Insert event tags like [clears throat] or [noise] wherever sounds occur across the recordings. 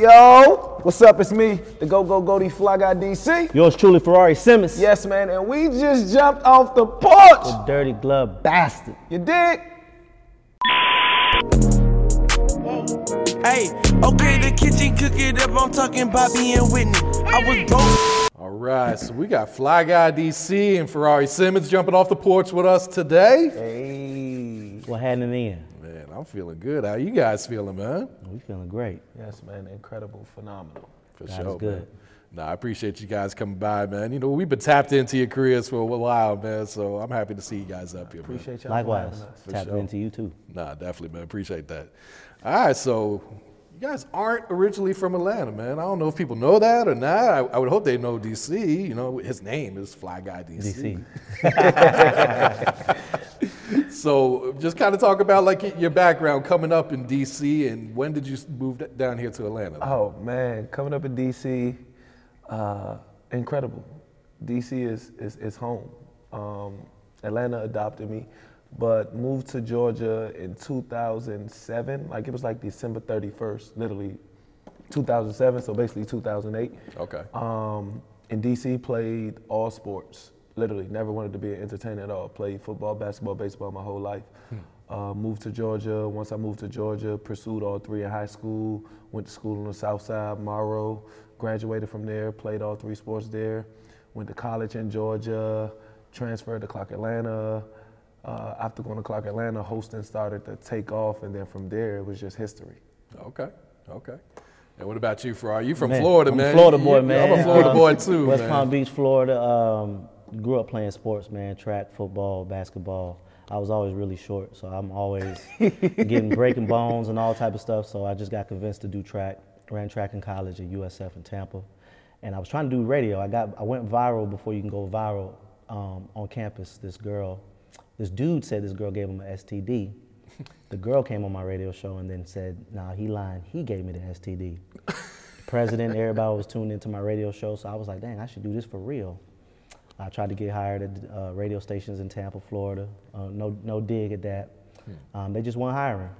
Yo, what's up? It's me, the Go Go Goldie Fly Guy DC. Yours truly, Ferrari Simmons. Yes, man, and we just jumped off the porch. The Dirty glove bastard. You dig? Hey, okay, the kitchen cook it up. I'm talking Bobby and Whitney. I was broke. All right, so we got Fly Guy DC and Ferrari Simmons jumping off the porch with us today. Hey. What happening in? Man, I'm feeling good. How you guys feeling, man? We feeling great. Yes, man, incredible, phenomenal. For God sure, good. man. No, I appreciate you guys coming by, man. You know, we've been tapped into your careers for a while, man. So I'm happy to see you guys up here, man. Appreciate y'all Likewise, for having tapping sure. into you too. Nah, definitely, man. Appreciate that. All right, so you guys aren't originally from Atlanta, man. I don't know if people know that or not. I, I would hope they know DC. You know, his name is Fly Guy DC. DC. [laughs] [laughs] So just kind of talk about like your background coming up in DC and when did you move down here to Atlanta? Oh man, coming up in DC, uh, incredible. DC is is, is home. Um, Atlanta adopted me, but moved to Georgia in 2007. Like it was like December 31st, literally 2007. So basically 2008. Okay. Um, in DC, played all sports. Literally, never wanted to be an entertainer at all. Played football, basketball, baseball my whole life. Uh, moved to Georgia. Once I moved to Georgia, pursued all three in high school. Went to school on the South Side, Morrow. Graduated from there. Played all three sports there. Went to college in Georgia. Transferred to Clark Atlanta. Uh, after going to Clark Atlanta, hosting started to take off, and then from there it was just history. Okay. Okay. And what about you, Ferrari? You from Man, Florida, I'm man. Florida You- boy, you- man. I'm a Florida Um, boy too, West man. Palm Beach, Florida. Um, grew up playing sports, man. Track, football, basketball. I was always really short, so I'm always [laughs] getting breaking bones and all type of stuff. So I just got convinced to do track. Ran track in college at USF in Tampa, and I was trying to do radio. I got I went viral before you can go viral um, on campus. This girl, this dude said this girl gave him an STD. The girl came on my radio show and then said, "Nah, he lying. He gave me the STD." The [laughs] president, everybody was tuned into my radio show, so I was like, "Dang, I should do this for real." I tried to get hired at uh, radio stations in Tampa, Florida. Uh, no, no dig at that. Um, they just weren't hiring.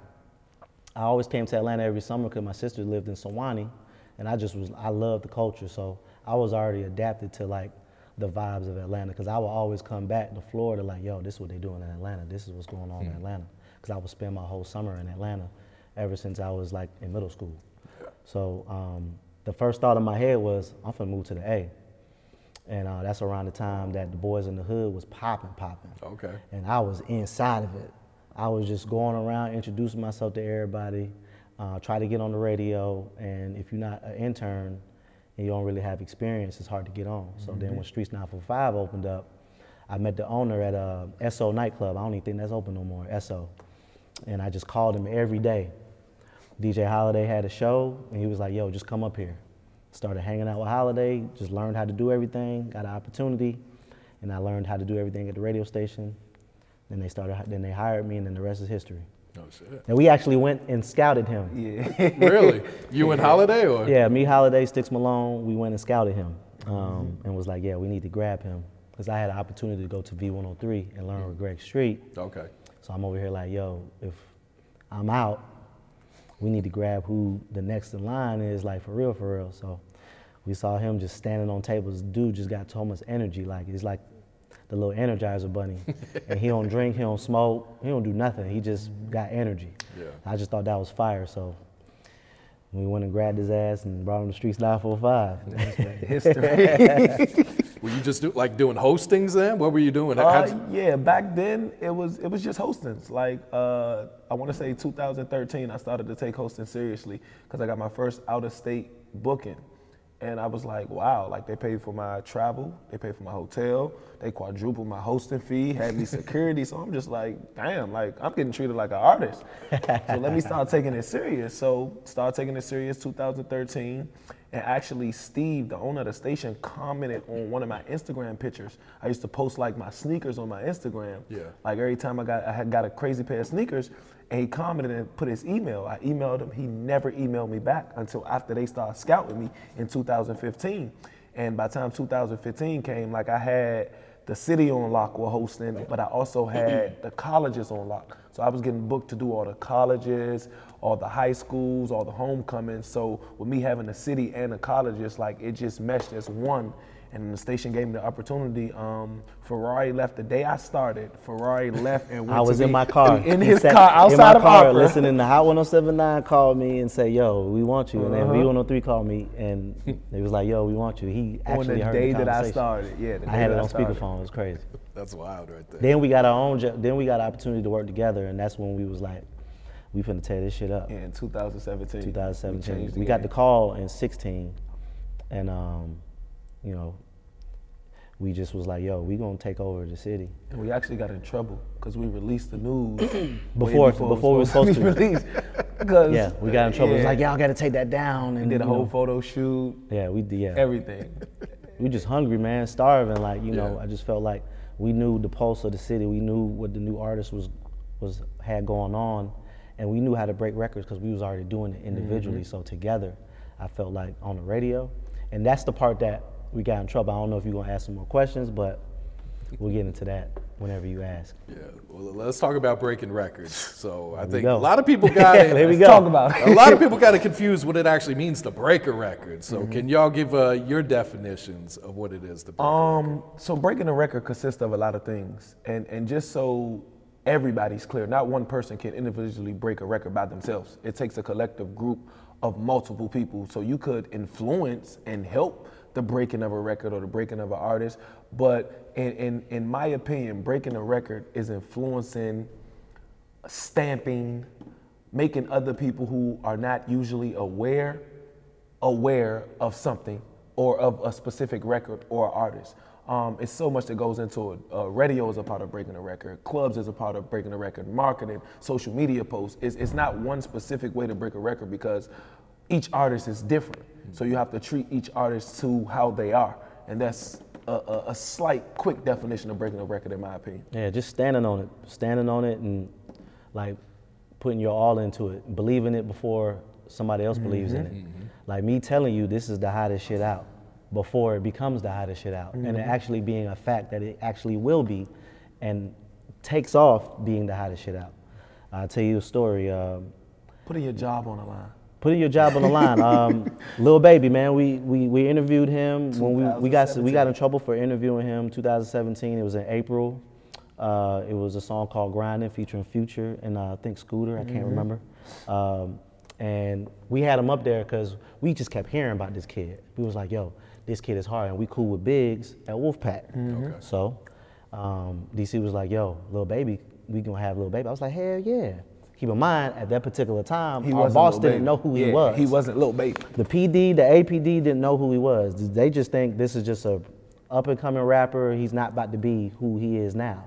I always came to Atlanta every summer because my sister lived in Suwanee, and I just was I loved the culture, so I was already adapted to like the vibes of Atlanta because I would always come back to Florida like, yo, this is what they're doing in Atlanta. This is what's going on in Atlanta because I would spend my whole summer in Atlanta ever since I was like in middle school. So um, the first thought in my head was, I'm gonna move to the A. And uh, that's around the time that the Boys in the Hood was popping, popping. Okay. And I was inside of it. I was just going around introducing myself to everybody, uh, try to get on the radio. And if you're not an intern and you don't really have experience, it's hard to get on. So then when Streetz 945 opened up, I met the owner at uh, SO nightclub. I don't even think that's open no more, SO. And I just called him every day. DJ Holiday had a show, and he was like, "Yo, just come up here." Started hanging out with Holiday, just learned how to do everything, got an opportunity, and I learned how to do everything at the radio station. Then they started, then they hired me, and then the rest is history. Oh shit. And we actually went and scouted him. Yeah. [laughs] really? You and Holiday or? Yeah, me, Holiday, Sticks Malone, we went and scouted him, um, and was like, "Yeah, we need to grab him," because I had an opportunity to go to V103 and learn with Greg Street. Okay. So I'm over here like, yo, if I'm out, we need to grab who the next in line is, like for real, for real. So we saw him just standing on tables. Dude just got so much energy, like he's like the little Energizer bunny, [laughs] and he don't drink, he don't smoke, he don't do nothing. He just got energy. Yeah. I just thought that was fire. So we went and grabbed his ass and brought him to Streetz 945. [laughs] History. [laughs] Were you just do, like doing hostings then? What were you doing? Uh, How'd- yeah, back then it was it was just hostings. Like uh, I want to say 2013, I started to take hosting seriously because I got my first out of state booking, And I was like, wow, like they paid for my travel, they paid for my hotel, they quadrupled my hosting fee, had me security. so I'm just like, damn, like I'm getting treated like an artist. so let me [laughs] start taking it serious. So start taking it serious 2013. And actually, Steve, the owner of the station, commented on one of my Instagram pictures. I used to post like my sneakers on my Instagram. Yeah. Like every time I got I had got a crazy pair of sneakers, and he commented and put his email. I emailed him. He never emailed me back until after they started scouting me in 2015. And by the time 2015 came, like I had the city on lock were hosting, but I also had [clears throat] the colleges on lock. So I was getting booked to do all the colleges, all the high schools, all the homecomings. So with me having a city and the colleges, like it just meshed as one. And the station gave me the opportunity. Um, Ferrari left the day I started. Ferrari left and [laughs] went I was to in be- my car. [laughs] in his sat car outside in of my car, Opera. listening to Hot 1079 called me and say, "Yo, we want you." And then Uh-huh. V103 called me and [laughs] they was like, "Yo, we want you." He on actually the heard day the day that I started. Yeah, the I day had that it on speakerphone. It was crazy. That's wild right there. Then we got our own. jo- Then we got an opportunity to work together, and that's when we was like, "We finna tear this shit up." Yeah, in 2017. 2017. changed We, got the call in 16, and um, you know, we just was like, "Yo, we gonna take over the city." And we actually got in trouble because we released the news [coughs] way Before- before we were supposed to. released. 'Cause, Yeah, we got in trouble. It was like, "Y'all got to take that down." we And did a whole know, photo shoot, Yeah, we did. Yeah, everything. we just hungry, man, starving. Like you know, I just felt like we knew the pulse of the city. We knew what the new artist was was had going on, and we knew how to break records because we was already doing it individually. So together, I felt like on the radio, and that's the part that we got in trouble. I don't know if you're gonna ask some more questions, but we'll get into that whenever you ask. Yeah. Well, let's talk about breaking records. So I think go. a lot of people got [laughs] it. There we go. Talk about it. a lot of people got it [laughs] confused what it actually means to break a record. So Mm-hmm. can y'all give uh, your definitions of what it is to break a record? Um, so breaking a record consists of a lot of things, and and just so everybody's clear, not one person can individually break a record by themselves. It takes a collective group of multiple people. So you could influence and help the breaking of a record or the breaking of an artist, but in in, in my opinion, breaking a record is influencing stamping, making other people who are not usually aware aware of something or of a specific record or artist. Um, it's so much that goes into it. Uh, radio is a part of breaking a record. Clubs is a part of breaking a record. Marketing, social media posts. It's, it's not one specific way to break a record because each artist is different. So you have to treat each artist to how they are. And that's a, a, a slight, quick definition of breaking a record, in my opinion. Yeah, just standing on it, standing on it, and like putting your all into it, believing it before somebody else believes in it. Like me telling you this is the hottest shit out before it becomes the hottest shit out, and it actually being a fact that it actually will be, and takes off being the hottest shit out. I'll tell you a story. Um, Putting your job on the line. putting your job on the line. [laughs] Um, Lil Baby, man, we, we, we interviewed him when we, we got we got in trouble for interviewing him. 2017, it was in April. Uh, it was a song called "Grinding" featuring Future and uh, I think Scooter. I can't remember. Um, and we had him up there because we just kept hearing about this kid. We was like, "Yo, this kid is hard," and we cool with Biggs at Wolfpack. Okay. So um, DC was like, "Yo, little Baby, we gonna have little Baby." I was like, "Hell yeah." Keep in mind, at that particular time, He our wasn't boss didn't Baby. know who he was. He wasn't little Baby. The PD, the APD didn't know who he was. They just think this is just a up and coming rapper. He's not about to be who he is now.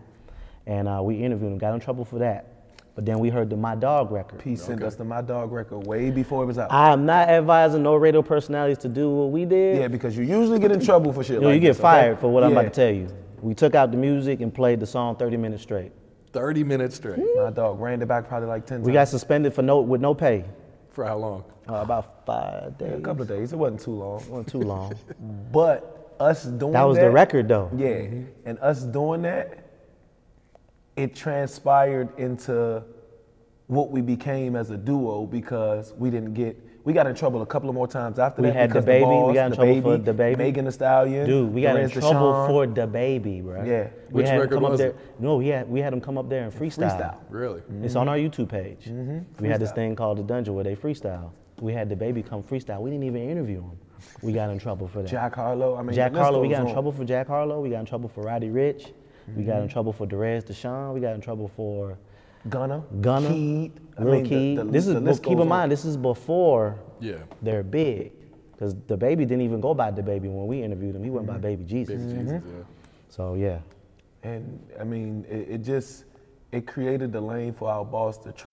And uh, we interviewed him, got in trouble for that. But then we heard the My Dawg record. He sent us the My Dawg record way before it was out. I'm not advising no radio personalities to do what we did. yeah, because you usually get in trouble for shit you, know, like you get this, okay? fired for what I'm about to tell you. We took out the music and played the song 30 minutes straight. 30 minutes straight. My dog ran it back probably like 10 times. We got suspended for no with no pay. For how long? Uh, about five days. a couple of days. It wasn't too long. wasn't too long. [laughs] But us doing That was the record though. Yeah. And us doing that, it transpired into what we became as a duo because we didn't get we got in trouble a couple of more times after We that. had because DaBaby, we Boss, got in trouble for DaBaby. Megan Thee Stallion. Dude, we got in trouble De'Shon. for DaBaby, bro. Yeah. We Which had him record come up was there. it? No, we had we had him come up there and freestyle. Freestyle. Really? It's on our YouTube page. Mm-hmm. We had this thing called the Dungeon where they freestyle. We had DaBaby come freestyle. We didn't even interview him. We got in trouble for that. Jack Harlow. I mean, Jack the Harlow, we got in on. trouble for Jack Harlow. We got in trouble for Roddy Ricch. We got in mm-hmm. trouble for Derez De'Shon. We got in trouble for Gunna. Gunna, Keed. I Lil mean, the- Keed. the- this the is list keep goes in mind on. this is before Yeah. they're big, because because DaBaby didn't even go by DaBaby when we interviewed him. He went by mm-hmm. Baby Jesus. Baby mm-hmm. Jesus, yeah. So yeah, And I mean, it, it just it created the lane for our boss to tr- Hey,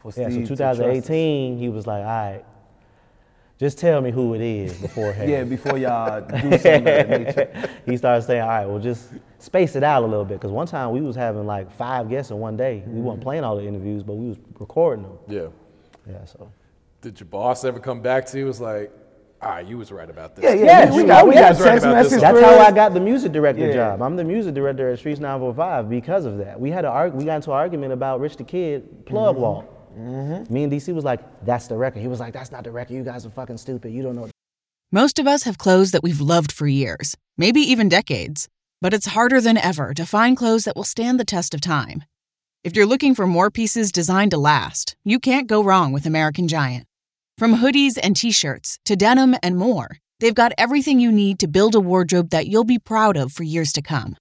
For yeah. So Steve to trust 2018, he was like, all right, just tell me who it is beforehand. [laughs] Yeah, before y'all do [laughs] something of that nature. he started saying, all right, well, just space it out a little bit. Because one time we was having like five guests in one day. We Mm-hmm. weren't playing all the interviews, but we was recording them. Yeah. Yeah, so. Did your boss ever come back to you? Was like, all right, you was right about this. Yeah, yeah, Yeah, we, we we- got we got he's right text messages. That's how I got the music director Yeah. job. I'm the music director at Streetz 945 because of that. We had a arg- we got into an argument about Rich the Kid plug Mm-hmm. walk. Mm-hmm. Me and DC was like, "That's the record." He was like, "That's not the record. You guys are fucking stupid. You don't know." Most of us have clothes that we've loved for years, maybe even decades, but it's harder than ever to find clothes that will stand the test of time. If you're looking for more pieces designed to last, you can't go wrong with American Giant. From hoodies and t shirts to denim and more, they've got everything you need to build a wardrobe that you'll be proud of for years to come.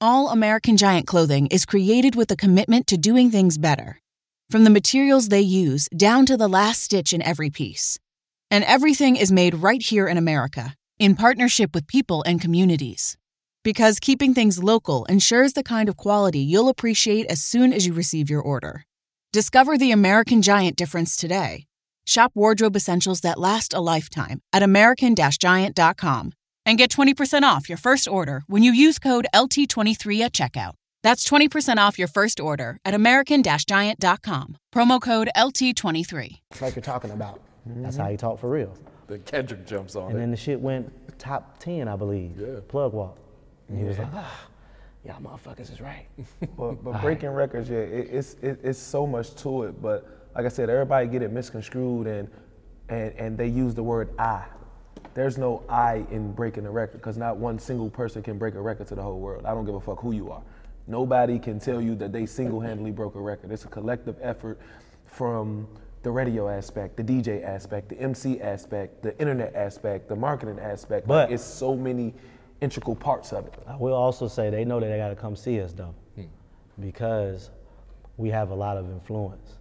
All American Giant clothing is created with a commitment to doing things better. From the materials they use down to the last stitch in every piece. And everything is made right here in America, in partnership with people and communities. Because keeping things local ensures the kind of quality you'll appreciate as soon as you receive your order. Discover the American Giant difference today. Shop wardrobe essentials that last a lifetime at American Giant.com and get 20% off your first order when you use code LT23 at checkout. That's 20% off your first order at American Giant.com. Promo code LT23. Like you're talking about. That's how he talked for real. Then Kendrick jumps on And it. then the shit went top 10, I believe. Yeah. Plug walk. And he was like, ah, y'all motherfuckers is right. [laughs] But, but breaking records, yeah, it, it's it, it's so much to it. But like I said, everybody get it misconstrued and and and they use the word I. There's no I in breaking a record because not one single person can break a record to the whole world. I don't give a fuck who you are. Nobody can tell you that they single-handedly broke a record. It's a collective effort from the radio aspect, the DJ aspect, the MC aspect, the internet aspect, the marketing aspect. Like, But- it's so many integral parts of it. I will also say they know that they got to come see us though, because we have a lot of influence.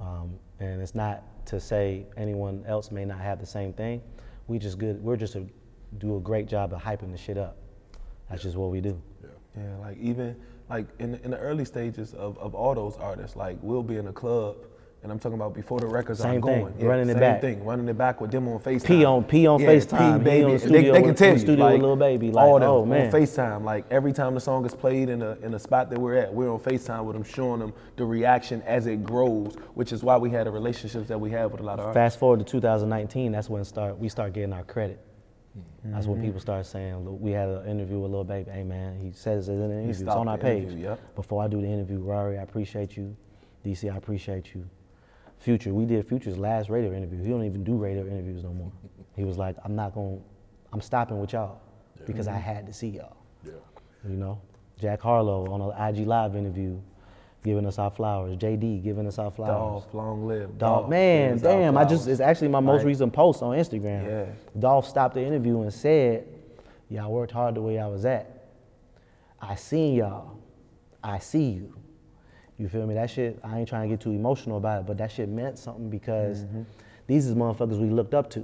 Um, and it's not to say anyone else may not have the same thing. We just good. We're just a, do a great job of hyping the shit up. That's just what we do. Yeah, like even like in in the early stages of, of all those artists, like we'll be in a club, and I'm talking about before the records Same are thing, going. running it same back. thing, running it back with them on FaceTime. P on- P on Yeah, FaceTime. He baby. on They- studio they, can with- tell you, studio with like, Lil Baby, like, all them oh, on man. FaceTime. Like every time the song is played in a in a spot that we're at, we're on FaceTime with them, showing them the reaction as it grows, which is why we had the relationships that we have with a lot of artists. Fast forward to 2019, that's when start we start getting our credit. That's Mm-hmm. when people start saying, "Look, we had an interview with Lil Baby. Hey man, he says it in an interview. It's on our page. Before I do the interview, Rory, I appreciate you. DC, I appreciate you. Future, we did Future's last radio interview. He don't even do radio interviews no more. He was like, I'm not going, I'm stopping with y'all because I had to see y'all. Yeah. You know, Jack Harlow on an IG Live interview, giving us our flowers. JD giving us our flowers. Dolph, long live. Dolph, Dolph, man, damn! I just it's actually my most Like, recent post on Instagram. Yeah. Dolph stopped the interview and said, "Y'all worked hard the way I was at. I seen y'all. I see you. You feel me? That shit. I ain't trying to get too emotional about it, but that shit meant something because Mm-hmm. these is motherfuckers we looked up to.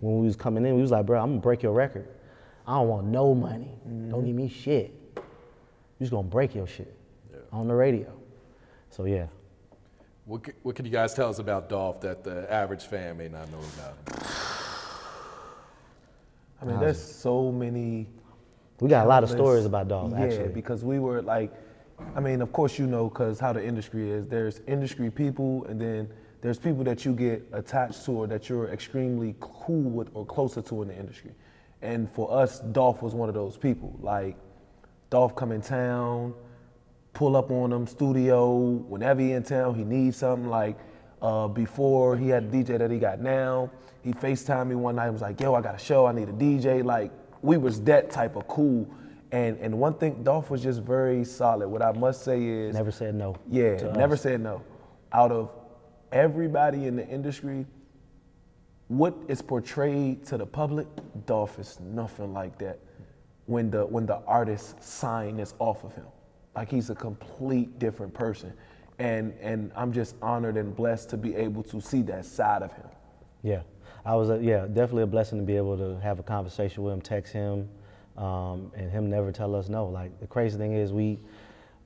When we was coming in, we was like, bro, I'm gonna break your record. I don't want no money. Mm-hmm. Don't give me shit. You just gonna break your shit on the radio. So yeah, What, c- what can you guys tell us about Dolph that the average fan may not know about him? I mean, there's so many. we got a lot of countless- stories about Dolph Yeah, actually. because we were like, I mean, of course you know, because how the industry is. There's industry people, and then there's people that you get attached to or that you're extremely cool with or closer to in the industry. And for us, Dolph was one of those people. Like, Dolph come in town, pull up on him, studio, whenever he in town, he needs something. Like, Uh, before he had the DJ that he got now, he FaceTimed me one night and was like, yo, I got a show, I need a DJ. Like, we was that type of cool. And and one thing, Dolph was just very solid. What I must say is Never said no. yeah, never us. said no. Out of everybody in the industry, what is portrayed to the public, Dolph is nothing like that. When the when the artist sign is off of him, like he's a complete different person, and and I'm just honored and blessed to be able to see that side of him. Yeah, I was. A, yeah, definitely a blessing to be able to have a conversation with him, text him, um, and him never tell us no. Like the crazy thing is, we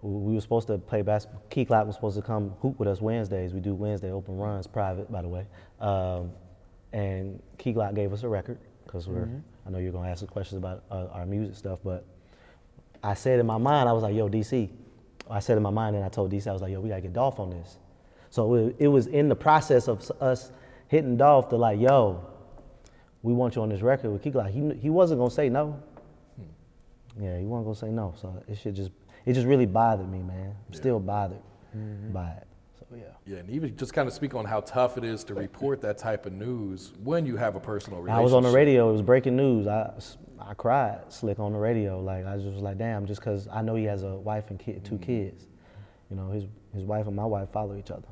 we were supposed to play basketball. Key Glock was supposed to come hoop with us Wednesdays. We do Wednesday open runs, private, by the way. Um, and Key Glock gave us a record because we're. I know you're gonna ask us questions about uh, our music stuff, but I said in my mind, I was like, "Yo, DC." I said in my mind, and I told DC, I was like, "Yo, we gotta get Dolph on this." So it, was in the process of us hitting Dolph to like, "Yo, we want you on this record with Key Glock." He he wasn't gonna say no. Hmm. Yeah, he wasn't gonna say no. So it should just it just really bothered me, man. I'm still bothered mm-hmm. by it. So yeah. Yeah, and even just kind of speak on how tough it is to report that type of news when you have a personal relationship. I was on the radio. It was breaking news. I, I cried slick on the radio. Like I just was like, damn, just because I know he has a wife and kid, two mm. kids. You know, his his wife and my wife follow each other.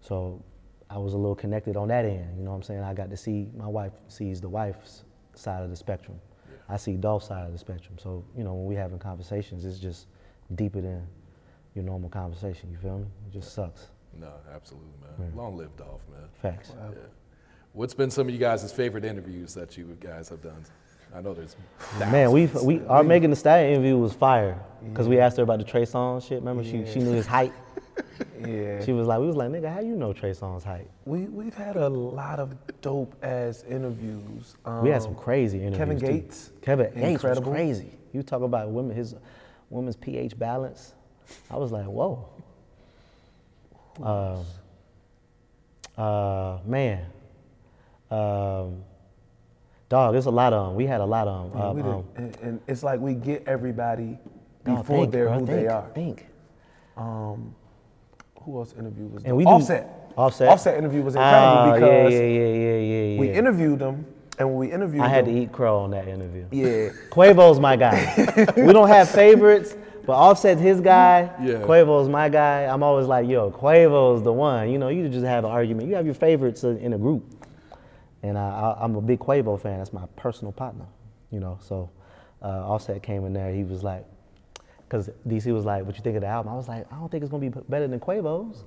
So I was a little connected on that end. You know what I'm saying? I got to see my wife sees the wife's side of the spectrum. I see Dolph's side of the spectrum. So you know, when we having conversations, it's just deeper than your normal conversation. You feel me? It just sucks. No, absolutely, man. Long live Dolph, man. Facts. Yeah. What's been some of you guys' favorite interviews that you guys have done? I know there's Man, we we our Megan Thee Stallion interview was fire because we asked her about the Trey Songz shit. Remember, she she knew his height. [laughs] Yeah. She was like, we was like, nigga, how you know Trey Songz height? We we've had a lot of dope ass interviews. We had some Um, crazy interviews. Kevin too. Gates, Kevin Gates was crazy. You talk about women, his women's pH balance. I was like, whoa. Um, uh, man, um, dog, there's a lot of them. We had a lot of them. Did. um, and, and it's like we get everybody before think, they're bro, who think, they are. Think. Um, who else interviewed was And we do- Offset. Offset. Offset interview was incredible Ah, because yeah, yeah, yeah, yeah, yeah, we interviewed them, and when we interviewed I had to eat crow on that interview. Yeah. Quavo's my guy. [laughs] we don't have favorites, but Offset's his guy. Yeah. Quavo's my guy. I'm always like, yo, Quavo's the one. You know, you just have an argument. You have your favorites in a group. And I, I, I'm a big Quavo fan. That's my personal partner. You know, so uh, Offset came in there. He was like, because DC was like, what you think of the album? I was like, I don't think it's going to be better than Quavo's.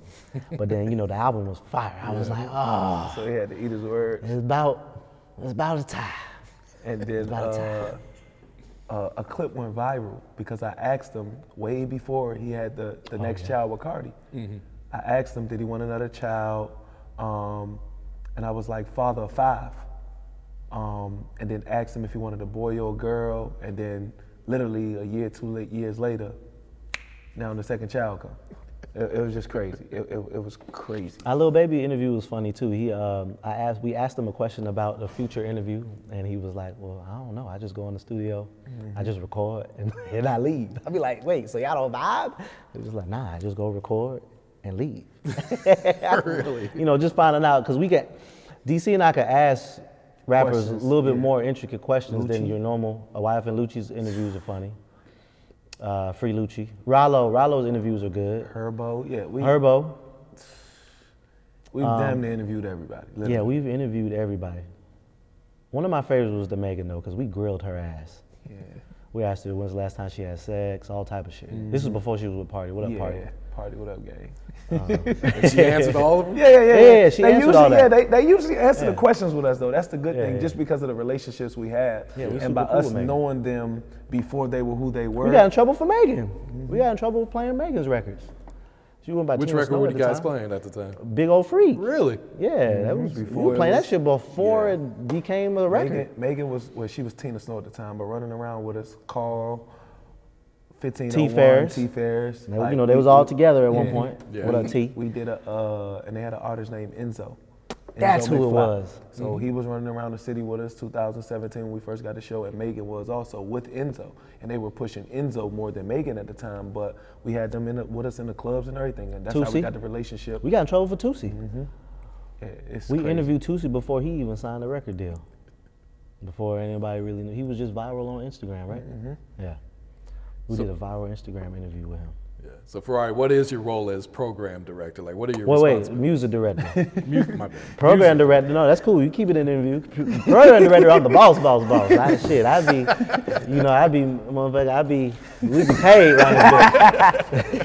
but then, you know, the album was fire. I was like, oh, so he had to eat his words. it's about, it's about a time. And then It's about uh, uh, a clip went viral because I asked him way before he had the, the next child with Cardi. I asked him, did he want another child? Um, and I was like, father of five. Um, and then asked him if he wanted a boy or a girl. And then literally a year, two late years later, now the second child come. It, it was just crazy. It, it, it was crazy. Our little baby interview was funny too. He, um, I asked, we asked him a question about a future interview, and he was like, "Well, I don't know. I just go in the studio, I just record, and, [laughs] and I leave." I'd be like, "Wait, so y'all don't vibe?" He was like, "Nah, I just go record and leave." [laughs] really? You know, just finding out because we get DC and I could ask rappers Questions, a little bit yeah. more intricate questions than your normal. YFN Lucci's interviews are funny. Uh, Free Lucci, Rollo, Rollo's interviews are good. Herbo, yeah, we Herbo, we um, damn near interviewed everybody. literally. Yeah, we've interviewed everybody. One of my favorites was the Megan though, because we grilled her ass. Yeah. We asked her when's the last time she had sex, all type of shit. This was mm-hmm. before she was with Pardi. What up, yeah. Pardi? Pardi, what up, gang? Um, [laughs] and she answered all of them. Yeah, yeah, yeah. Yeah, she they answered usually, all that. Yeah, they, they usually answer Yeah. the questions with us though. That's the good Yeah, thing, yeah. just because of the relationships we have, Yeah, and by cool us knowing them before they were who they were. We got in trouble for Megan. We got in trouble playing Megan's records. She went by Which Tina record Snow were you the guys time. playing at the time? Big old freak. Really? Yeah, that was before. we were playing was- that shit before yeah. it became a record. Megan, Megan was well, she was Tina Snow at the time, but running around with us, Carl, fifteen T. oh Farris. T Farris. They- you know, they was all together at one point. Yeah. What up, T? We did a uh, and they had an artist named Enzo. That's who it was. So he was running around the city with us 2017 when we first got the show, and Megan was also with Enzo. And they were pushing Enzo more than Megan at the time, but we had them in the, with us in the clubs and everything, and that's how we got the relationship. We got in trouble for. Yeah, it's We crazy. interviewed Toosii before he even signed a record deal. Before anybody really knew. He was just viral on Instagram, right? Mm-hmm. Yeah. We did a viral Instagram interview with him. Yeah. So Ferrari, what is your role as program director? Like, what are your Wait, wait, music director. [laughs] My bad. [laughs] Program director, no, that's cool. You keep it in the interview. [laughs] Program director, I'm the boss, boss, boss. I, shit, I'd be, you know, I'd be, motherfucker, I'd be, we be paid right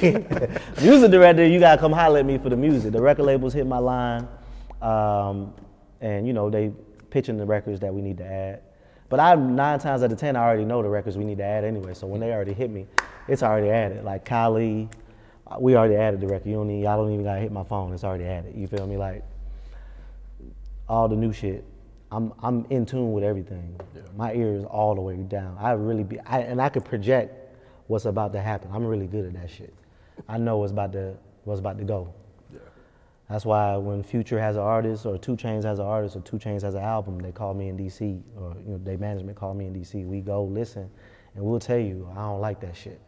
now. music director, you gotta come holler at me for the music. The record labels hit my line, um, and you know they pitching the records that we need to add. But I nine times out of ten, I already know the records we need to add anyway. So when they already hit me, it's already added. Like Kylie, uh, we already added the record. You don't need, y'all don't even gotta hit my phone. It's already added. You feel me? Like all the new shit. I'm I'm in tune with everything. My ear is all the way down. I really be I, and I could project what's about to happen. I'm really good at that shit. I know what's about to what's about to go. That's why when Future has an artist or 2 Chainz has an artist or 2 Chainz has an album, they call me in DC or you know, their management call me in DC. We go listen, and we'll tell you I don't like that shit.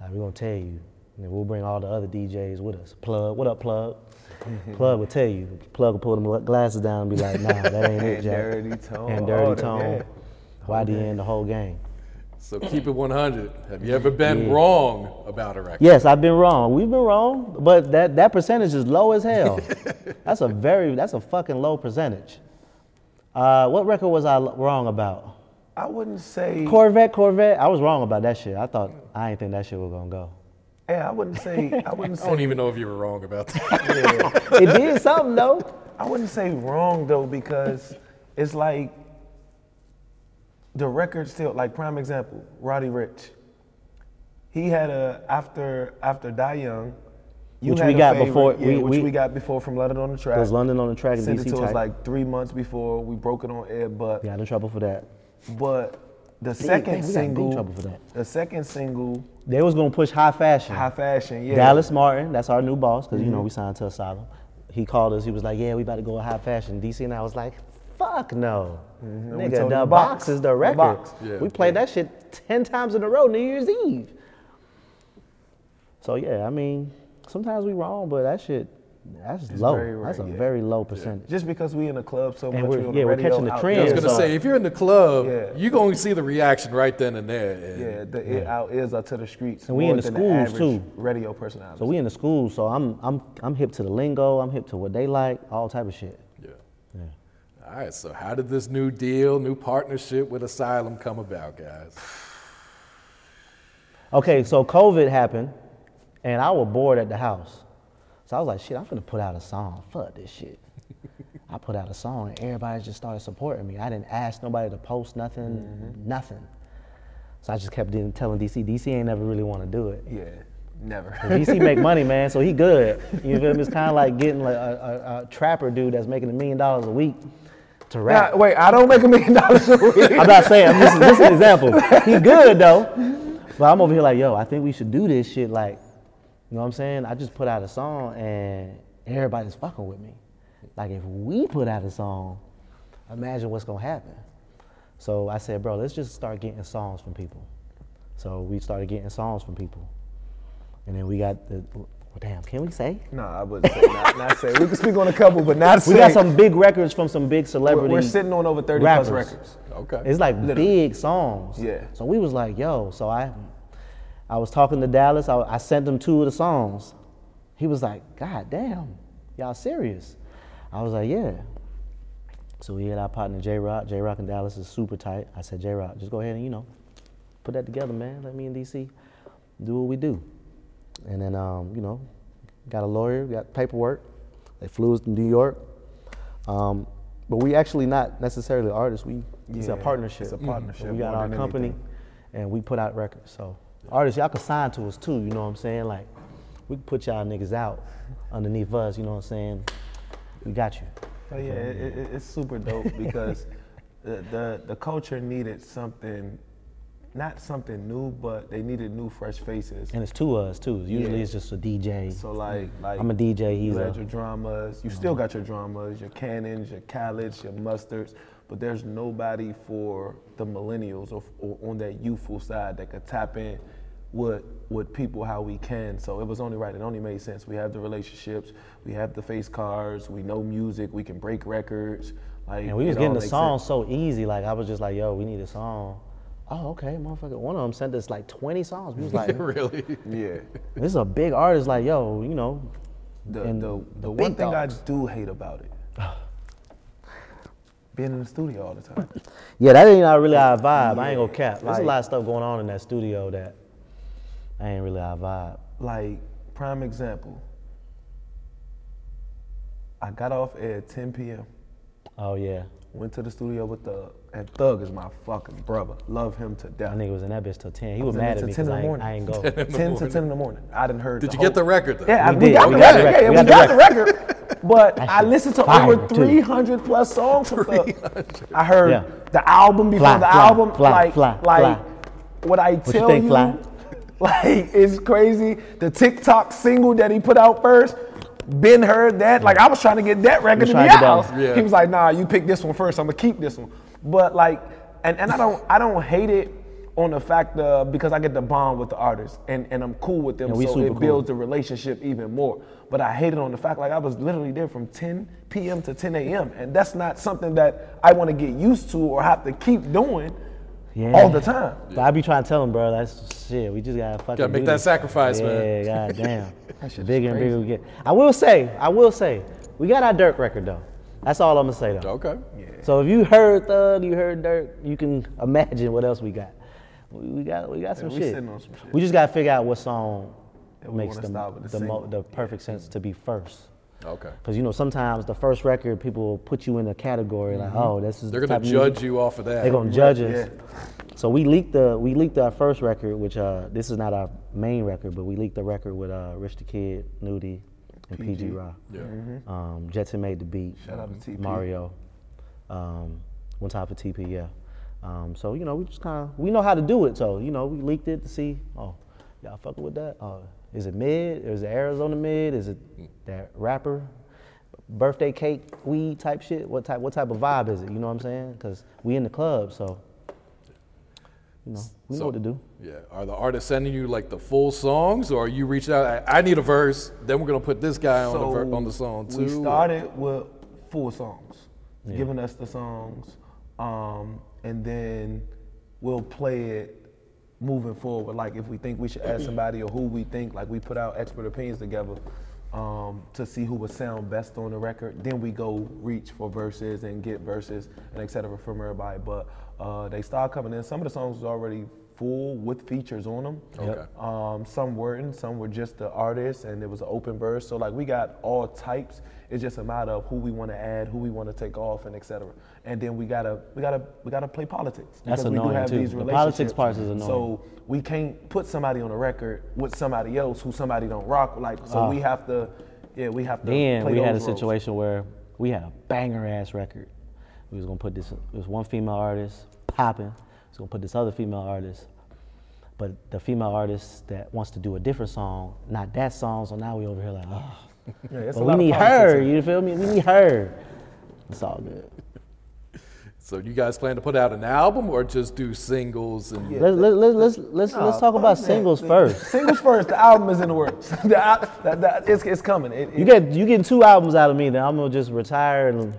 Like we're gonna tell you, and we'll bring all the other DJs with us. Plug, what up, Plug? [laughs] Plug will tell you. Plug will pull them glasses down and be like, Nah, that ain't it, [laughs] And Jack. Dirty Tone, And Dirty Tone. YDN, the whole gang. So keep it 100. Have you ever been Yeah. wrong about a record? Yes, I've been wrong. We've been wrong, but that, that percentage is low as hell. [laughs] that's a very, that's a fucking low percentage. Uh, what record was I wrong about? I wouldn't say. Corvette, Corvette. I was wrong about that shit. I thought I didn't think that shit was gonna go. Yeah, I wouldn't say. I [laughs] wouldn't I don't even know if you were wrong about that. [laughs] It did something though. I wouldn't say wrong though because it's like the record still like prime example, Roddy Ricch. He had a after after Die Young. You Which had we a got favorite, before- yeah, we- which we- we got before from London on da Track. Was London on da Track Sent it to us like three months before we broke it on air, but Got in trouble for that. but the second got in single, trouble for that. the second single, They was gonna push high fashion. high fashion, yeah. Dallas Martin, that's our new boss, because you Mm-hmm. know we signed to Asylum. He called us. He was like, "Yeah, we about to go high fashion." DC and I was like, "Fuck no, Mm-hmm. nigga, told the him box, box. is the The box. Yeah, we played that shit ten times in a row New Year's Eve." So yeah, I mean, sometimes we wrong, but that shit, that's low. very rare, that's a yeah. very low percentage. Just because we in the club so And much, we're- we on yeah, the we're catching the out trend. I was gonna So- say, if you're in the club, Yeah. you're going to see the reaction right then and there. and- Yeah, the, It, our ears are to the streets. And we more in the than schools, average too. Radio personality. So we in the school, so I'm I'm I'm hip to the lingo. I'm hip to what they like, all type of shit. Yeah. Yeah. All right. So how did this new deal, new partnership with Asylum come about, guys? Okay, so COVID happened, and I was bored at the house. So I was like, shit, I'm gonna put out a song. Fuck this shit. [laughs] I put out a song, and everybody just started supporting me. I didn't ask nobody to post nothing, mm-hmm. nothing. So I just kept telling DC, DC ain't never really want to do it. yeah, never. DC make money, [laughs] man, so he good. You feel me? It's kind of like getting like a, a, a trapper dude that's making a million dollars a week Nah, wait, I don't make a million dollars a week. I'm not saying. I'm just, this is an [laughs] example. He good though, but I'm over here like, yo, I think we should do this shit. Like, you know what I'm saying? I just put out a song and everybody's fucking with me. Like, if we put out a song, imagine what's gonna happen. So I said, bro, let's just start getting songs from people. So we started getting songs from people, and then we got the. Well, damn, can we say? Nah, I wouldn't say, not, not say. We can speak on a couple, but not say. We got some big records from some big We're, celebrities. we're sitting on over 30 rappers. plus records. Okay. It's like Literally. big songs. Yeah. So we was like, yo. So I, I was talking to Dallas. I, I sent him two of the songs. He was like, God damn, y'all serious? I was like, yeah. So we had our partner J Rock. J Rock and Dallas is super tight. I said, J Rock, just go ahead and you know, put that together, man. Let me and DC do what we do. And then um, you know, got a lawyer, got paperwork. They flew us to New York. Um, but we actually not necessarily artists. We it's a partnership. it's a partnership We got our company, anything. and we put out records. So artists, y'all can sign to us too. You know what I'm saying? Like we can put y'all niggas out underneath us. You know what I'm saying? We got you. But yeah, it, it, it's super dope because [laughs] the, the the culture needed something not something new, but they needed new, fresh faces. And it's two of us too. Usually Yeah. it's just a DJ. So like, like I'm a DJ. He's you a had your dramas. You still got your dramas, your cannons, your Khaled's, your mustards, but there's nobody for the millennials or, or on that youthful side that could tap in with with people how we can. So it was only right. It only made sense. We have the relationships. We have the face cards. We know music. We can break records. Like And we was getting the song sense. so easy. Like I was just like, yo, we need a song. Oh, okay, motherfucker. One of them sent us like 20 songs. We was [laughs] like, really? Yeah. this is a big artist. Like, yo, you know. The and the, the the one thing dogs. I do hate about it, [sighs] being in the studio all the time. Yeah, that ain't not really our vibe. I ain't gonna cap. There's a lot of stuff going on in that studio that I ain't really our vibe. like prime example. I got off at 10 p.m. Oh yeah, Went to the studio with Thug, and Thug is my fucking brother. Love him to death. that nigga was in that bitch till 10. He was was mad at me till 10 in the I, ain't- I morning. ain't go. [laughs] 10 to 10 in the morning. I didn't heard. Did the you get whole- the record though? Yeah, We we, did. got We the got the record. record. Yeah, We we got got the the record. But I shit listened to fire, over too. 300 plus songs from Thug. I heard Yeah. the album before Fly, the fly, album. fly, like, fly, like fly. what I you tell think, you, Fly? [laughs] like it's crazy. The TikTok single that he put out first. Ben heard that. Like I was trying to get that record You to be trying to get out. that- Yeah. He was like, "Nah, you pick this one first. I'm gonna keep this one." But like, and, and I don't I don't hate it on the fact of because I get the bond with the artist and, and I'm cool with them, Yeah, so super it cool. builds the relationship even more. But I hate it on the fact like I was literally there from 10 p.m. to 10 a.m. and that's not something that I want to get used to or have to keep doing Yeah. all the time. But I be trying to tell him, bro, that's shit. We just gotta fucking Gotta make do that this. sacrifice, yeah, man. Yeah, goddamn. [laughs] That shit's bigger and bigger we get. I will say, I will say, we got our Durk record though. That's all I'm gonna say though. Okay. Yeah. So if you heard Thug, you heard Durk, you can imagine what else we got. We, we got we got some we shit. on some shit. We just gotta figure out what song And makes the the the, mo- the perfect sense to be first. Okay. Because you know sometimes the first record people will put you in a category like, oh, this is They're the gonna type judge music- you off of that. They're gonna judge us. Yeah. So we leaked the we leaked our first record, which uh this is not our main record, but we leaked the record with uh Rich the Kid, Nudy, and PG, Rock. Yeah. Um, Jetsonmade the beat. Shout out to TP. Mario. Um, one time for TP, yeah. Um, so you know we just kind of we know how to do it. So you know we leaked it to see. Oh, y'all fucking with that? Uh, is it mid? Is it Arizona mid? Is it that rapper? Birthday cake, weed type shit. What type? What type of vibe is it? You know what I'm saying? Because we in the club, so you know we know what to do. Yeah. Are the artists sending you like the full songs, or are you reaching out? I, I need a verse. Then we're gonna put this guy on the ver- on the song too. We started with full songs, giving us the songs, um, and then we'll play it moving forward. Like if we think we should add somebody or who we think, like we put our expert opinions together um, to see who would sound best on the record. Then we go reach for verses and get verses and et cetera from everybody. But uh, they start coming in. Some of the songs was already full with features on them. Okay. Um, some weren't, some were just the artist, and it was an open verse. So like we got all types. It's just a matter of who we want to add, who we want to take off, and etc. And then we gotta, we gotta, we gotta play politics That's because we do annoying, have too. these The politics part is annoying. So we can't put somebody on a record with somebody else who somebody don't rock like. So Ah. we have to, yeah, we have to. Then play we had a roles. situation where we had a banger ass record. We was gonna put this. It was one female artist popping. We was gonna put this other female artist, but the female artist that wants to do a different song, not that song. So now we over here like, oh. Yeah, But we need her. You feel me? We need her. It's all good. So you guys plan to put out an album or just do singles and Let's let's let's let's let's, let's talk about singles first. Singles first. The album is in the works. [laughs] the, al- that, that, it's, it's coming. It, You it- get you getting two albums out of me, then I'm gonna just retire and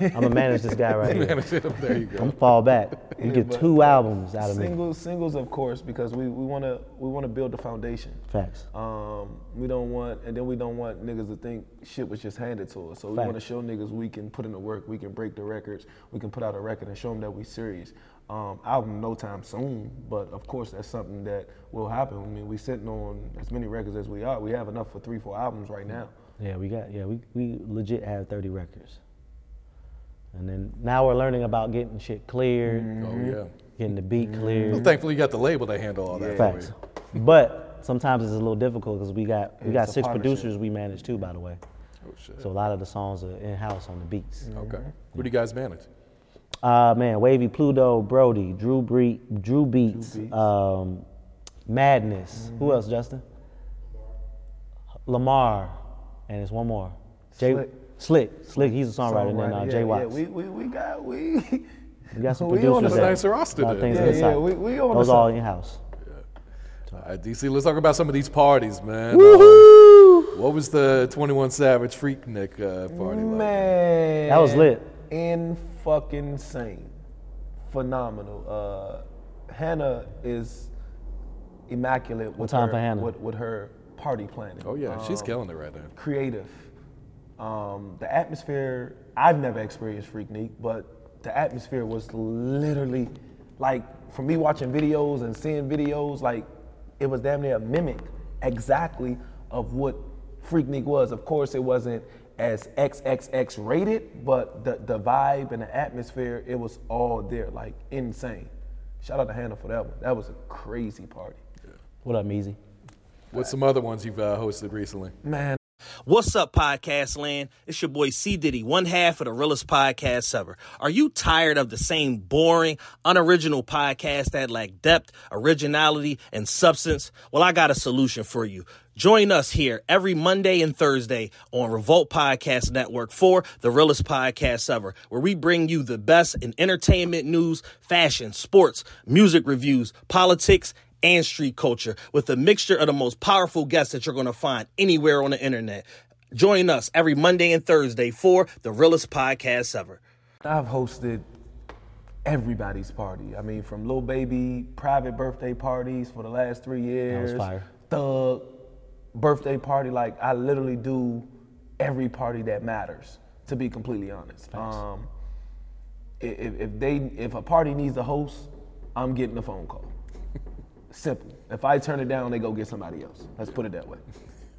I'm gonna manage this guy right [laughs] here. there you go. I'm gonna fall back. You get but, two albums out of me. Singles, singles, of course, because we, we wanna we wanna build the foundation. Facts. Um, we don't want, and then we don't want niggas to think shit was just handed to us. So we want to show niggas we can put in the work, we can break the records, we can put out a record and show them that we serious. Um, album no time soon, but of course that's something that will happen. I mean, we sitting on as many records as we are. We have enough for three, four albums right now. Yeah, we got yeah, we, we legit have 30 records. And then now we're learning about getting shit cleared, Oh yeah. getting the beat Well, cleared. thankfully you got the label to handle all that. Facts. But sometimes it's a little difficult because we got we It's got a six producers we manage too, by the way. Oh shit. So a lot of the songs are in house on the beats. okay. Who do you guys manage? Uh, man, Wavy Pluto, Brody, Drew, Bre- Drew Beats, Beats. Um, Madness. Who else, Justin? Lamar, and it's one more. Jay, Slick. Slick, Slick. He's a songwriter, and then uh, Jay yeah, Watts. Yeah, we, we, we got we. we got some [laughs] producers. we producers. on the that- nicer roster a lot things Yeah, inside. yeah, we- we on the Those all in house. All right, DC, let's talk about some of these parties, man. Um, what was the 21 Savage Freaknik uh, party like? Man, That was lit. In fucking insane, phenomenal. Uh, Hannah is immaculate. With time her, for Hannah? With, with her party planning. Oh, yeah, she's Um, killing it right now. creative. Um, the atmosphere, I've never experienced Freaknik, but the atmosphere was literally like, for me watching videos and seeing videos, like, it was damn near a mimic exactly of what Freaknik was. Of course, it wasn't as XXX rated, but the, the vibe and the atmosphere, it was all there, like, insane. Shout out to Hannah for that one. That was a crazy party. What up, Meezy? What's some other ones you've uh, hosted recently? Man, What's up, podcast land? It's your boy C. Diddy, one half of the realest podcast ever. Are you tired of the same boring, unoriginal podcast that lack depth, originality, and substance? Well, I got a solution for you. Join us here every Monday and Thursday on Revolt Podcast Network for the realest podcast ever, where we bring you the best in entertainment news, fashion, sports, music reviews, politics, and street culture with a mixture of the most powerful guests that you're going to find anywhere on the internet. Join us every Monday and Thursday for the realest podcast ever. I've hosted everybody's party. I mean, from Lil Baby private birthday parties for the last three years. fire. Thug birthday party. Like I literally do every party that matters. To be completely honest, um, if, if they if a party needs a host, I'm getting a phone call. Simple. If I turn it down, they go get somebody else. Let's put it that way.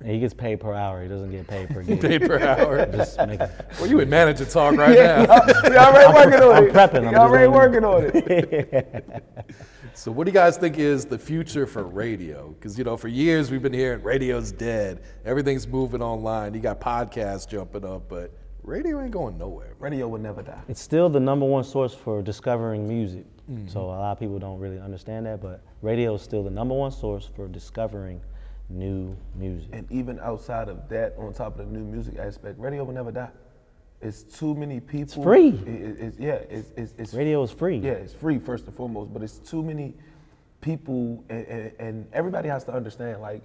And he gets paid per hour. He doesn't get paid per gig. Paid per hour. [laughs] Just make it. well, you in manager talk [laughs] right Yeah, now. y'all, y'all already working on I'm it. prepping, I'm Y'all already working on it. [laughs] So, what do you guys think is the future for radio? Because you know, for years we've been hearing radio's dead. Everything's moving online. You got podcasts jumping up, but radio ain't going nowhere. bro. Radio will never die. It's still the number one source for discovering music. Mm-hmm. So a lot of people don't really understand that, but radio is still the number one source for discovering new music. And even outside of that, on top of the new music aspect, radio will never die. It's too many people. It's free. It- it- it's, yeah, it's, it's, it's Radio is free. Yeah, it's free first and foremost, but it's too many people, and, and, and everybody has to understand. Like,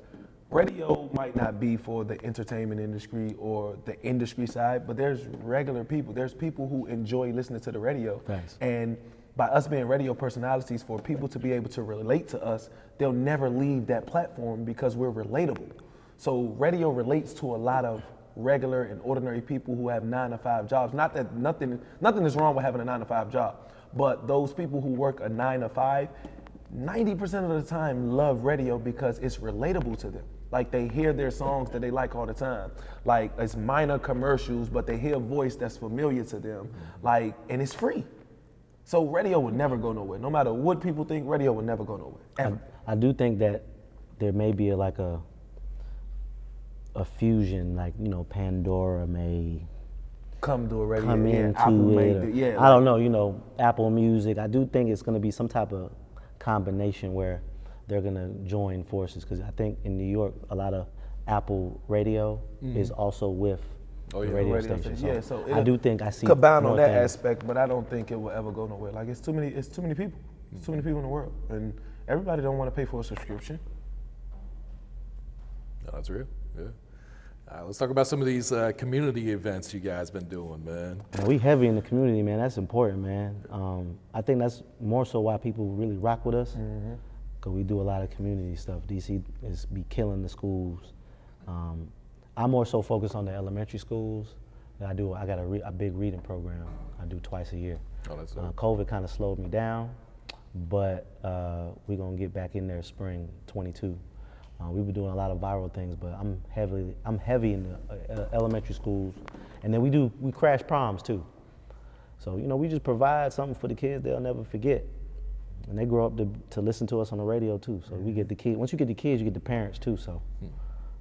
radio might not be for the entertainment industry or the industry side, but there's regular people. There's people who enjoy listening to the radio, Thanks. and by us being radio personalities, for people to be able to relate to us, they'll never leave that platform because we're relatable. So radio relates to a lot of regular and ordinary people who have nine to five jobs. Not that nothing nothing is wrong with having a nine to five job, but those people who work a nine to five, 90% of the time love radio because it's relatable to them. Like they hear their songs that they like all the time. Like it's minor commercials, but they hear a voice that's familiar to them. Like, and it's free. So radio will never go nowhere. No matter what people think, radio will never go nowhere. Ever. I do think that there may be a, like a a fusion, like you know, Pandora may Come to a radio. come yeah, into Apple it. or- it. Yeah, I don't know. You know, Apple Music. I do think it's going to be some type of combination where they're going to join forces because I think in New York a lot of Apple Radio is also with Oh, the yeah. radio, radio station. station. Yeah, so I do think I see combine on that things. aspect, but I don't think it will ever go nowhere. Like it's too many. It's too many people. It's too many people in the world, and everybody don't want to pay for a subscription. No, that's real. Yeah. All right, let's talk about some of these uh, community events you guys been doing, man. And we heavy in the community, man. That's important, man. Um, I think that's more so why people really rock with us, because we do a lot of community stuff. DC is be killing the schools. Um, I'm more so focused on the elementary schools. I do. I got a, re- a big reading program. I do twice a year. Oh, that's uh. COVID kind of slowed me down, but uh, we're gonna get back in there spring 22. Uh, we've been doing a lot of viral things, but I'm heavily I'm heavy in the uh, uh, elementary schools, and then we do we crash proms too. So you know we just provide something for the kids they'll never forget, and they grow up to, to listen to us on the radio too. So we get the kids. Once you get the kids, you get the parents too. So,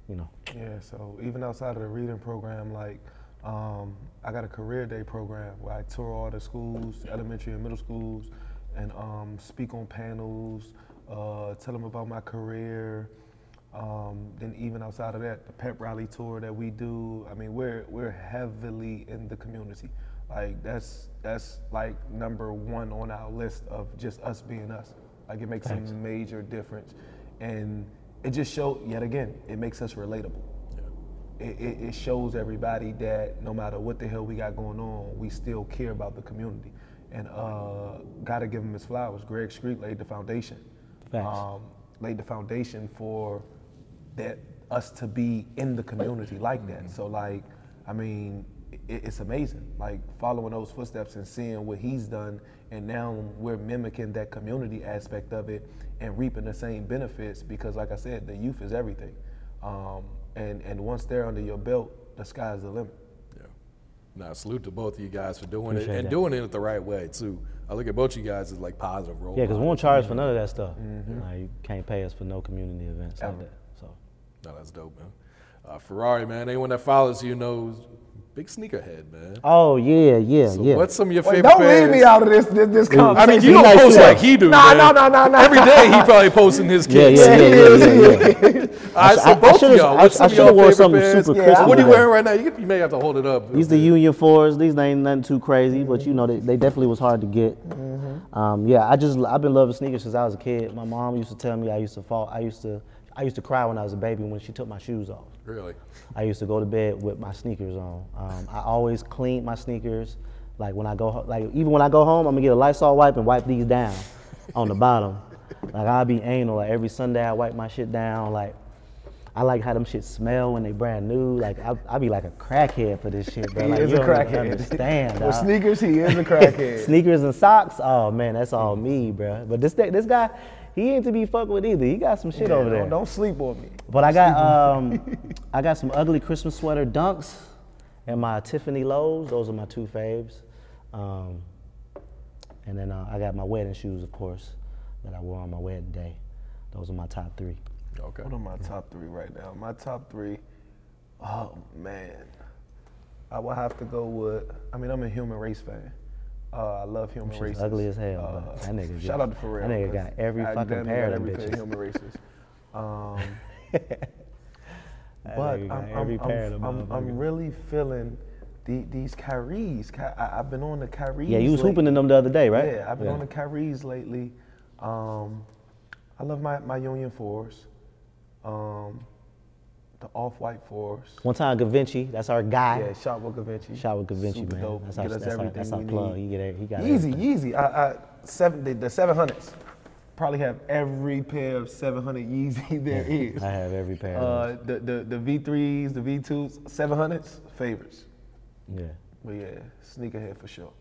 you know. Yeah. So even outside of the reading program, like Um, I got a career day program where I tour all the schools, elementary and middle schools, and um, speak on panels, uh, tell them about my career. Um, then even outside of that, the pep rally tour that we do. I mean, we're we're heavily in the community. Like that's that's like number one on our list of just us being us. Like it makes Thanks. a major difference, and it just show yet again it makes us relatable. It, it, it shows everybody that no matter what the hell we got going on, we still care about the community. And uh, gotta give him his flowers. Greg Street laid the foundation. Um, laid the foundation for that us to be in the community like that. So like, I mean, it's amazing. Like following those footsteps and seeing what he's done, and now we're mimicking that community aspect of it and reaping the same benefits because, like I said, the youth is everything. Um, and and once they're under your belt, the sky's the limit. Yeah. Now, salute to both of you guys for doing Appreciate it and that. doing it the right way too. I look at both you guys as like positive role. Yeah, because we won't models. charge for none of that stuff. Mm-hmm. Like, you can't pay us for no community events like that. So No, that's dope, man. Uh, Ferrari, man. Anyone that follows you knows big sneakerhead, man. Oh yeah, yeah, So yeah. what's some of your Wait, favorite don't leave me out of this this, this I I mean, you don't nice post like he do. Nah, man. nah, nah, nah, nah. Every day he probably posting his yeah, kicks. yeah, yeah, yeah, yeah, yeah. [laughs] All right, so I- I both of should've- y'all, I- what's I some of should've your favorite something pairs? super Yeah, crispy. What are you today. wearing right now? You, you may have to hold it up. These the Union fours. These ain't nothing too crazy, but you know they, they definitely was hard to get. Um, yeah, I just I've been loving sneakers since I was a kid. My mom used to tell me I used to fall. I used to I used to cry when I was a baby when she took my shoes off. Really? I used to go to bed with my sneakers on. Um, I always clean my sneakers. Like when I go, like even when I go home, I'm gonna get a Lysol wipe and wipe these down on the bottom. Like I'll be anal. Like every Sunday I wipe my shit down. Like I like how them shit smell when they brand new. Like I, I be like a crackhead for this shit, bro. He Like is you a crackhead. understand. With sneakers, he is a [laughs] crackhead. Sneakers and socks. Oh man, that's all me, bro. But this this guy, he ain't to be fucked with either. He got some shit Yeah, over there. Don't, don't sleep on me. But I got um, [laughs] I got some ugly Christmas sweater dunks and my Tiffany lows. Those are my two faves. Um, and then uh, I got my wedding shoes, of course, that I wore on my wedding day. Those are my top three. Okay. What are my top three right now? My top three, oh man, I would have to go with. I mean, I'm a human race fan. Uh, I love human shit's races. ugly as hell, but that nigga [laughs] Shout got- out to Pharrell. that nigga got every I fucking pair of them every pair of bitches. human races. [laughs] Um, but I'm, I'm, pair of them I'm, I'm, I'm really feeling the, these Kyries. Ky- I, I've been on the Kyries. Yeah, you was hooping in them the other day, right? Yeah, I've been on the Kyries lately. Um, I love my, my Union fours. Um, the off-white fours. One time, Gavinci, that's our guy. Yeah, shot with Gavinci. Shot with Gavinci, Super man. Dope. That's Get our- us that's our- that's our plug. need. He get it- he got Easy, everything. easy. I, I, seven, the, the 700s. Probably have every pair of 700 Yeezy [laughs] there is. I have every pair of Uh, the, the, the V3s, the V2s, 700s, favorites. Yeah. But yeah, sneakerhead for sure.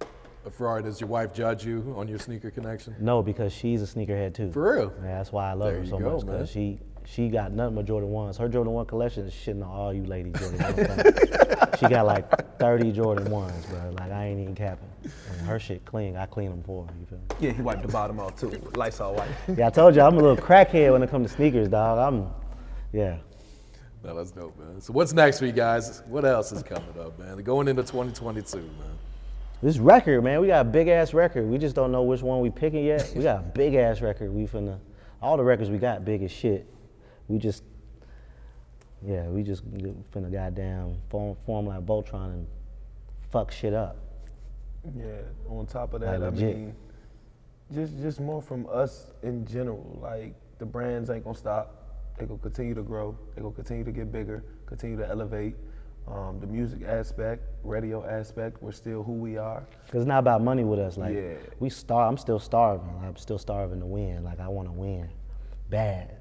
Uh, Ferrari, does your wife judge you on your sneaker connection? No, because she's a sneakerhead too. For real? Yeah, that's why I love There her you so go, much. man. Cause she she got nothing but Jordan ones. Her Jordan one collection is shitting on all you ladies Jordan ones. [laughs] she got like 30 Jordan ones, bro. Like I ain't even capping. And her shit clean. I clean them for her. You feel me? Yeah, he wiped the bottom off too. with Lysol wipe. Yeah, I told you I'm a little crackhead when it comes to sneakers, dog. I'm, yeah. No, that's dope, man. So what's next for you guys? What else is coming up, man? Going into 2022, man. This record, man, we got a big ass record. We just don't know which one we picking yet. We got a big ass record. We finna, all the records we got big as shit. We just, yeah, we just finna goddamn form, form like Voltron and fuck shit up. Yeah, on top of that, Like I mean, just just more from us in general. Like the brands ain't gonna stop. They gonna continue to grow. They gonna continue to get bigger. Continue to elevate. Um, the music aspect, radio aspect, we're still who we are. Cause it's not about money with us. Like Yeah. we star, I'm still starving. I'm still starving to win. Like I want to win, bad,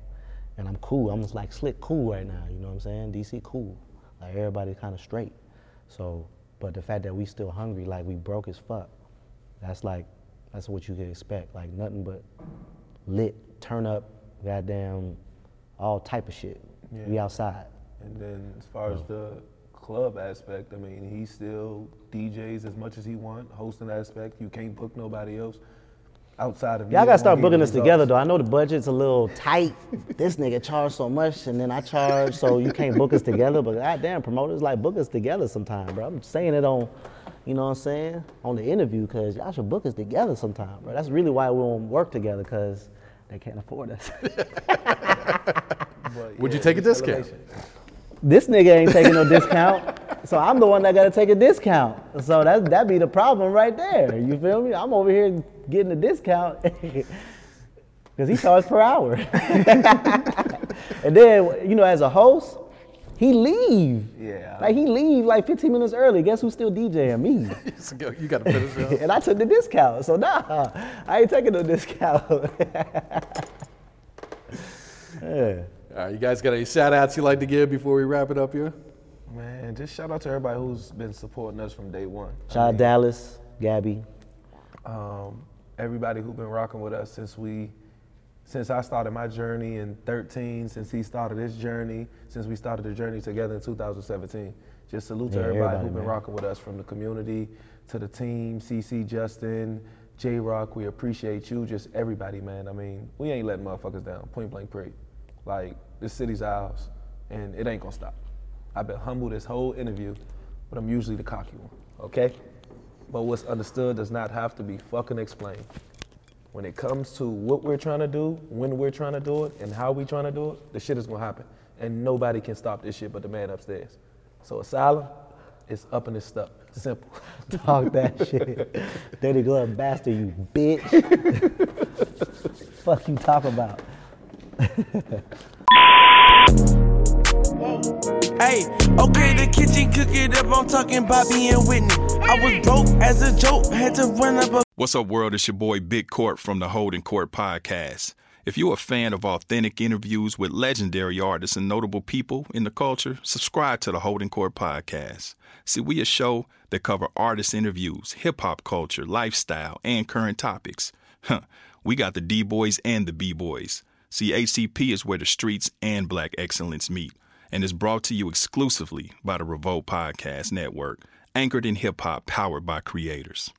and I'm cool. I'm just like slick cool right now. You know what I'm saying? DC cool. Like everybody kind of straight. So, but the fact that we still hungry, like we broke as fuck, that's like, that's what you could expect. Like nothing but lit, turn up, goddamn, all type of shit. We outside. And then as far as the club aspect, I mean, he still DJs as much as he want. Hosting aspect, you can't book nobody else. Outside of Y'all gotta start booking us together though. I know the budget's a little tight. this nigga charge so much and then I charge, so you can't book us together. But goddamn, promoters like book us together sometime, bro. I'm saying it on, you know what I'm saying, on the interview, cause y'all should book us together sometime, bro. That's really why we don't work together, cause they can't afford us. But, Would you take a discount? elevation. this nigga ain't taking no discount. So I'm the one that gotta take a discount. So that that be the problem right there. You feel me? I'm over here getting a discount [laughs] because he charges per hour. [laughs] and then you know, as a host, he leave. Yeah. Like he leave like 15 minutes early. Guess who's still DJing? Me. [laughs] you got to finish it. and I took the discount. So nah, I ain't taking no discount. yeah. All right, you guys got any shout outs you like to give before we wrap it up here? Man, just shout out to everybody who's been supporting us from day one. I Shout out mean, Dallas, Gabby. um, everybody who's been rocking with us since we, since I started my journey in 13, since he started his journey, since we started the journey together in 2017. Just salute to everybody, everybody, who's been rocking with us from the community to the team, CC Justin, J Rock. We appreciate you, just everybody, man. I mean, we ain't letting motherfuckers down. Point blank, period. Like this city's ours, and it ain't gonna stop. I've been humble this whole interview, but I'm usually the cocky one. Okay. But what's understood does not have to be fucking explained. When it comes to what we're trying to do, when we're trying to do it, and how we trying to do it, the shit is gonna happen. And nobody can stop this shit but the man upstairs. So Asylum, it's up and it's stuck. Simple. [laughs] Talk that shit. Dirty glove bastard, you bitch. [laughs] Fuck you talk about. [laughs] Hey, okay, the kitchen cook it up. I'm talking Bobby and Whitney. I was broke as a joke, had to run up a What's up, world? It's your boy Big Court from the Holding Court Podcast. If you're a fan of authentic interviews with legendary artists and notable people in the culture, subscribe to the Holding Court Podcast. See, we a show that cover artist interviews, hip hop culture, lifestyle, and current topics. Huh. We got the D boys and the B boys. See, HCP is where the streets and black excellence meet, and is brought to you exclusively by the Revolt Podcast Network, anchored in hip hop, powered by creators.